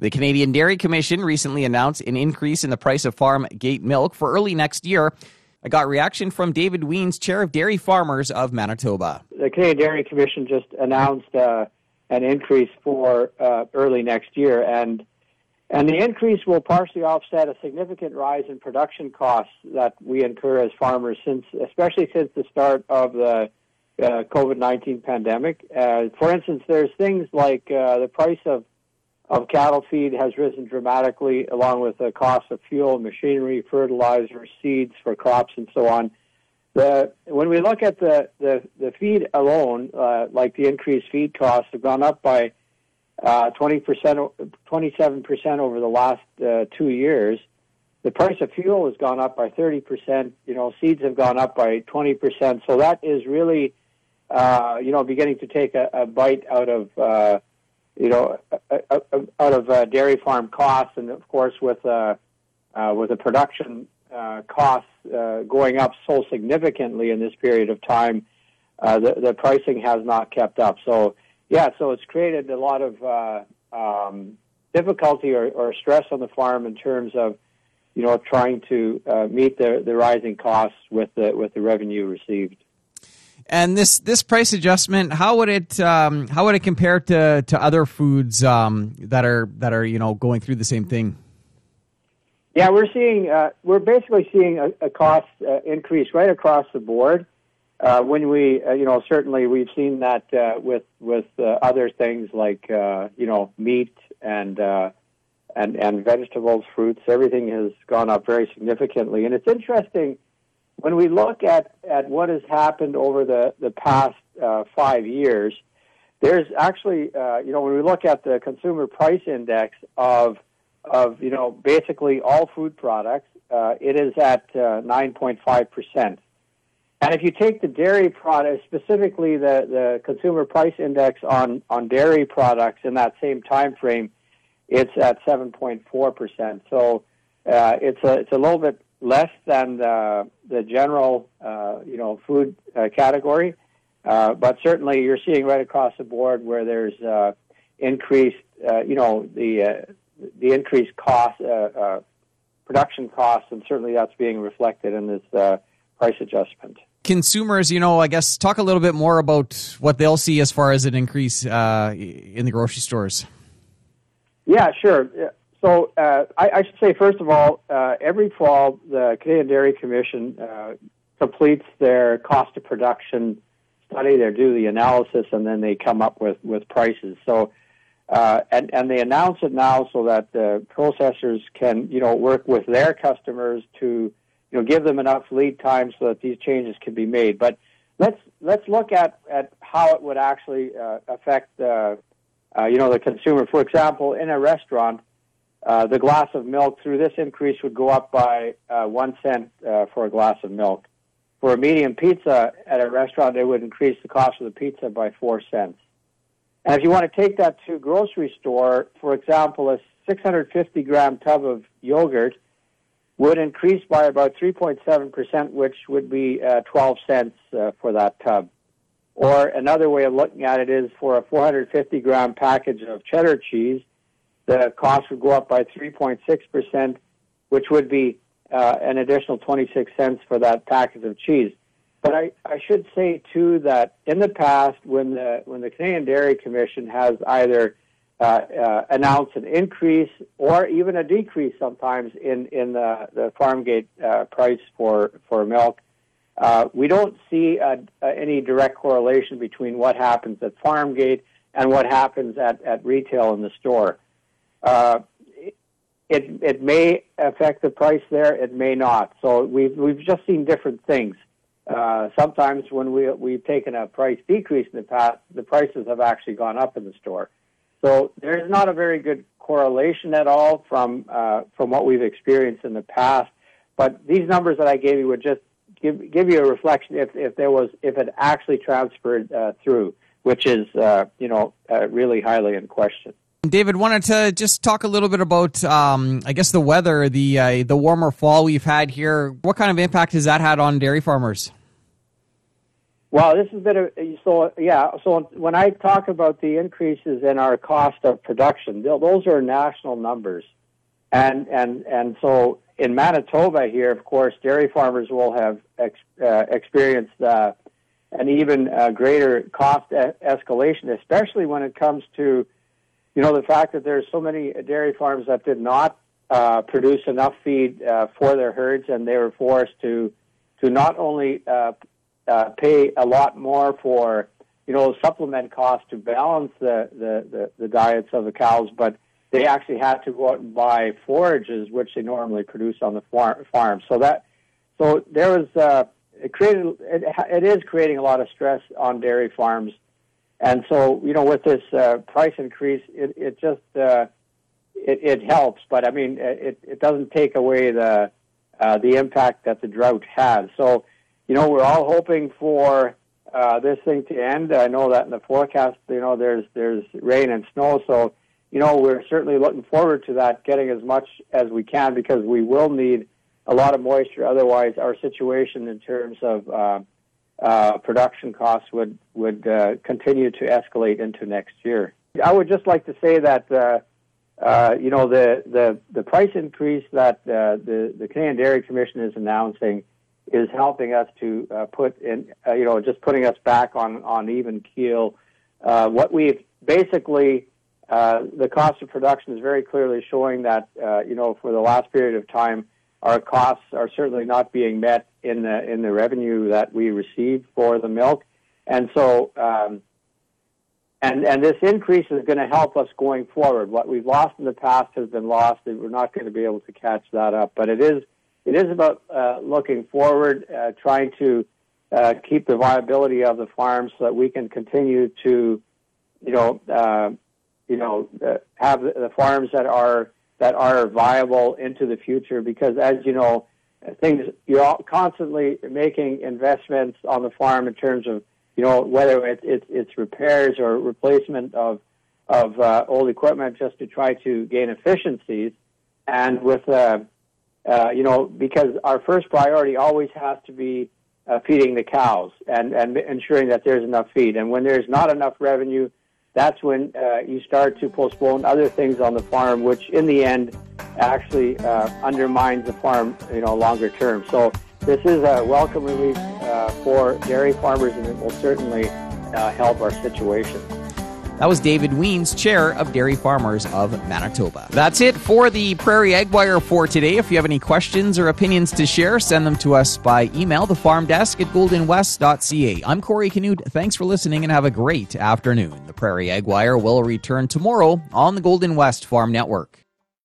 The Canadian Dairy Commission recently announced an increase in the price of farm gate milk for early next year. I got reaction from David Wiens, chair of Dairy Farmers of Manitoba. The Canadian Dairy Commission just announced uh, an increase for uh, early next year, and and the increase will partially offset a significant rise in production costs that we incur as farmers, since especially since the start of the uh, COVID nineteen pandemic. Uh, for instance, there's things like uh, the price of of cattle feed has risen dramatically, along with the cost of fuel, machinery, fertilizer, seeds for crops, and so on. The, when we look at the, the, the feed alone, uh, like the increased feed costs have gone up by uh, 20%, 27% over the last uh, two years. The price of fuel has gone up by 30%. You know, seeds have gone up by 20%. So that is really, uh, you know, beginning to take a, a bite out of uh, you know, out of uh, dairy farm costs, and of course with uh, uh, with the production uh, costs uh, going up so significantly in this period of time, uh, the, the pricing has not kept up. So yeah, so it's created a lot of uh, um, difficulty or, or stress on the farm in terms of you know trying to uh, meet the, the rising costs with the with the revenue received. And this this price adjustment, how would it um, how would it compare to, to other foods um, that are that are you know going through the same thing? Yeah, we're seeing uh, we're basically seeing a, a cost uh, increase right across the board. Uh, when we, uh, you know, certainly we've seen that uh, with with uh, other things like you know meat and and and vegetables, fruits. Everything has gone up very significantly, and it's interesting when we look at, at what has happened over the, the past uh, five years, there's actually, uh, you know, when we look at the consumer price index of, of you know, basically all food products, uh, it is at 9.5%. Uh, and if you take the dairy products, specifically the, the consumer price index on, on dairy products in that same time frame, it's at 7.4%. So uh, it's, a, it's a little bit less than the, the general, uh, you know, food uh, category. Uh, but certainly, you're seeing right across the board where there's uh, increased, uh, you know, the uh, the increased cost, production costs, and certainly that's being reflected in this price adjustment. Consumers, you know, I guess talk a little bit more about what they'll see as far as an increase in the grocery stores. Yeah, sure. So uh, I, I, should say, first of all, uh, every fall the Canadian Dairy Commission uh, completes their cost of production study. They do the analysis, and then they come up with, with prices. So, uh, and and they announce it now so that the processors can, you know, work with their customers to, you know, give them enough lead time so that these changes can be made. But let's let's look at, at how it would actually uh, affect, uh, you know, the consumer. For example, in a restaurant uh, the glass of milk through this increase would go up by uh, one cent uh, for a glass of milk. For a medium pizza at a restaurant, it would increase the cost of the pizza by four cents. And if you want to take that to a grocery store, for example, a 650 gram tub of yogurt would increase by about 3.7%, which would be uh, 12 cents uh, for that tub. Or another way of looking at it is for a 450 gram package of cheddar cheese, the cost would go up by 3.6%, which would be uh, an additional 26 cents for that package of cheese. But I, I should say too that in the past, when the when the Canadian Dairy Commission has either uh, uh, announced an increase or even a decrease sometimes in in the the farm gate uh, price for for milk, uh, we don't see any direct correlation between what happens at farm gate and what happens at, at retail in the store. Uh, it it may affect the price there. It may not. So we've we've just seen different things. Uh, sometimes when we we've taken a price decrease in the past, the prices have actually gone up in the store. So there's not a very good correlation at all from uh, from what we've experienced in the past. But these numbers that I gave you would just give give you a reflection if if there was if it actually transferred uh, through, which is uh, you know uh, really highly in question. David wanted to just talk a little bit about, um, I guess, the weather, the uh, the warmer fall we've had here. What kind of impact has that had on dairy farmers? Well, this has been a so yeah. So when I talk about the increases in our cost of production, those are national numbers, and and and so in Manitoba here, of course, dairy farmers will have ex, uh, experienced uh, an even uh, greater cost e- escalation, especially when it comes to you know the fact that there's so many dairy farms that did not uh, produce enough feed uh, for their herds, and they were forced to to not only uh, uh, pay a lot more for you know supplement costs to balance the, the, the, the diets of the cows, but they actually had to go out and buy forages which they normally produce on the farm. farm. So that so there was uh, it created it, it is creating a lot of stress on dairy farms, and so you know with this uh, price increase, it it just uh, it, it helps, but I mean it it doesn't take away the uh, the impact that the drought had. So you know, we're all hoping for uh, this thing to end. I know that in the forecast, you know, there's there's rain and snow, so you know we're certainly looking forward to that, getting as much as we can because we will need a lot of moisture. Otherwise, our situation in terms of uh, uh, production costs would would uh, continue to escalate into next year. I would just like to say that. Uh, uh, you know the, the the price increase that uh, the the Canadian Dairy Commission is announcing is helping us to uh, put in, you know, just putting us back on, on even keel. What we've basically, the cost of production is very clearly showing that, you know, for the last period of time, our costs are certainly not being met in the, in the revenue that we receive for the milk. And so, um, and, and this increase is going to help us going forward. What we've lost in the past has been lost, and we're not going to be able to catch that up. But it is it is about uh, looking forward, uh, trying to uh, keep the viability of the farm so that we can continue to, you know, uh, you know, uh, have the farms that are that are viable into the future. Because as you know, things you're constantly making investments on the farm in terms of, you know, whether it's it's, it's repairs or replacement of of uh, old equipment just to try to gain efficiencies, and with uh, you know, because our first priority always has to be uh, feeding the cows and, and ensuring that there's enough feed. And when there's not enough revenue, that's when uh, you start to postpone other things on the farm, which in the end actually uh, undermines the farm, you know, longer term. So this is a welcome relief uh, for dairy farmers, and it will certainly uh, help our situation. That was David Wiens, chair of Dairy Farmers of Manitoba. That's it for the Prairie Ag Wire for today. If you have any questions or opinions to share, send them to us by email, the farm desk at goldenwest.ca. I'm Corey Canute. Thanks for listening and have a great afternoon. The Prairie Ag Wire will return tomorrow on the Golden West Farm Network.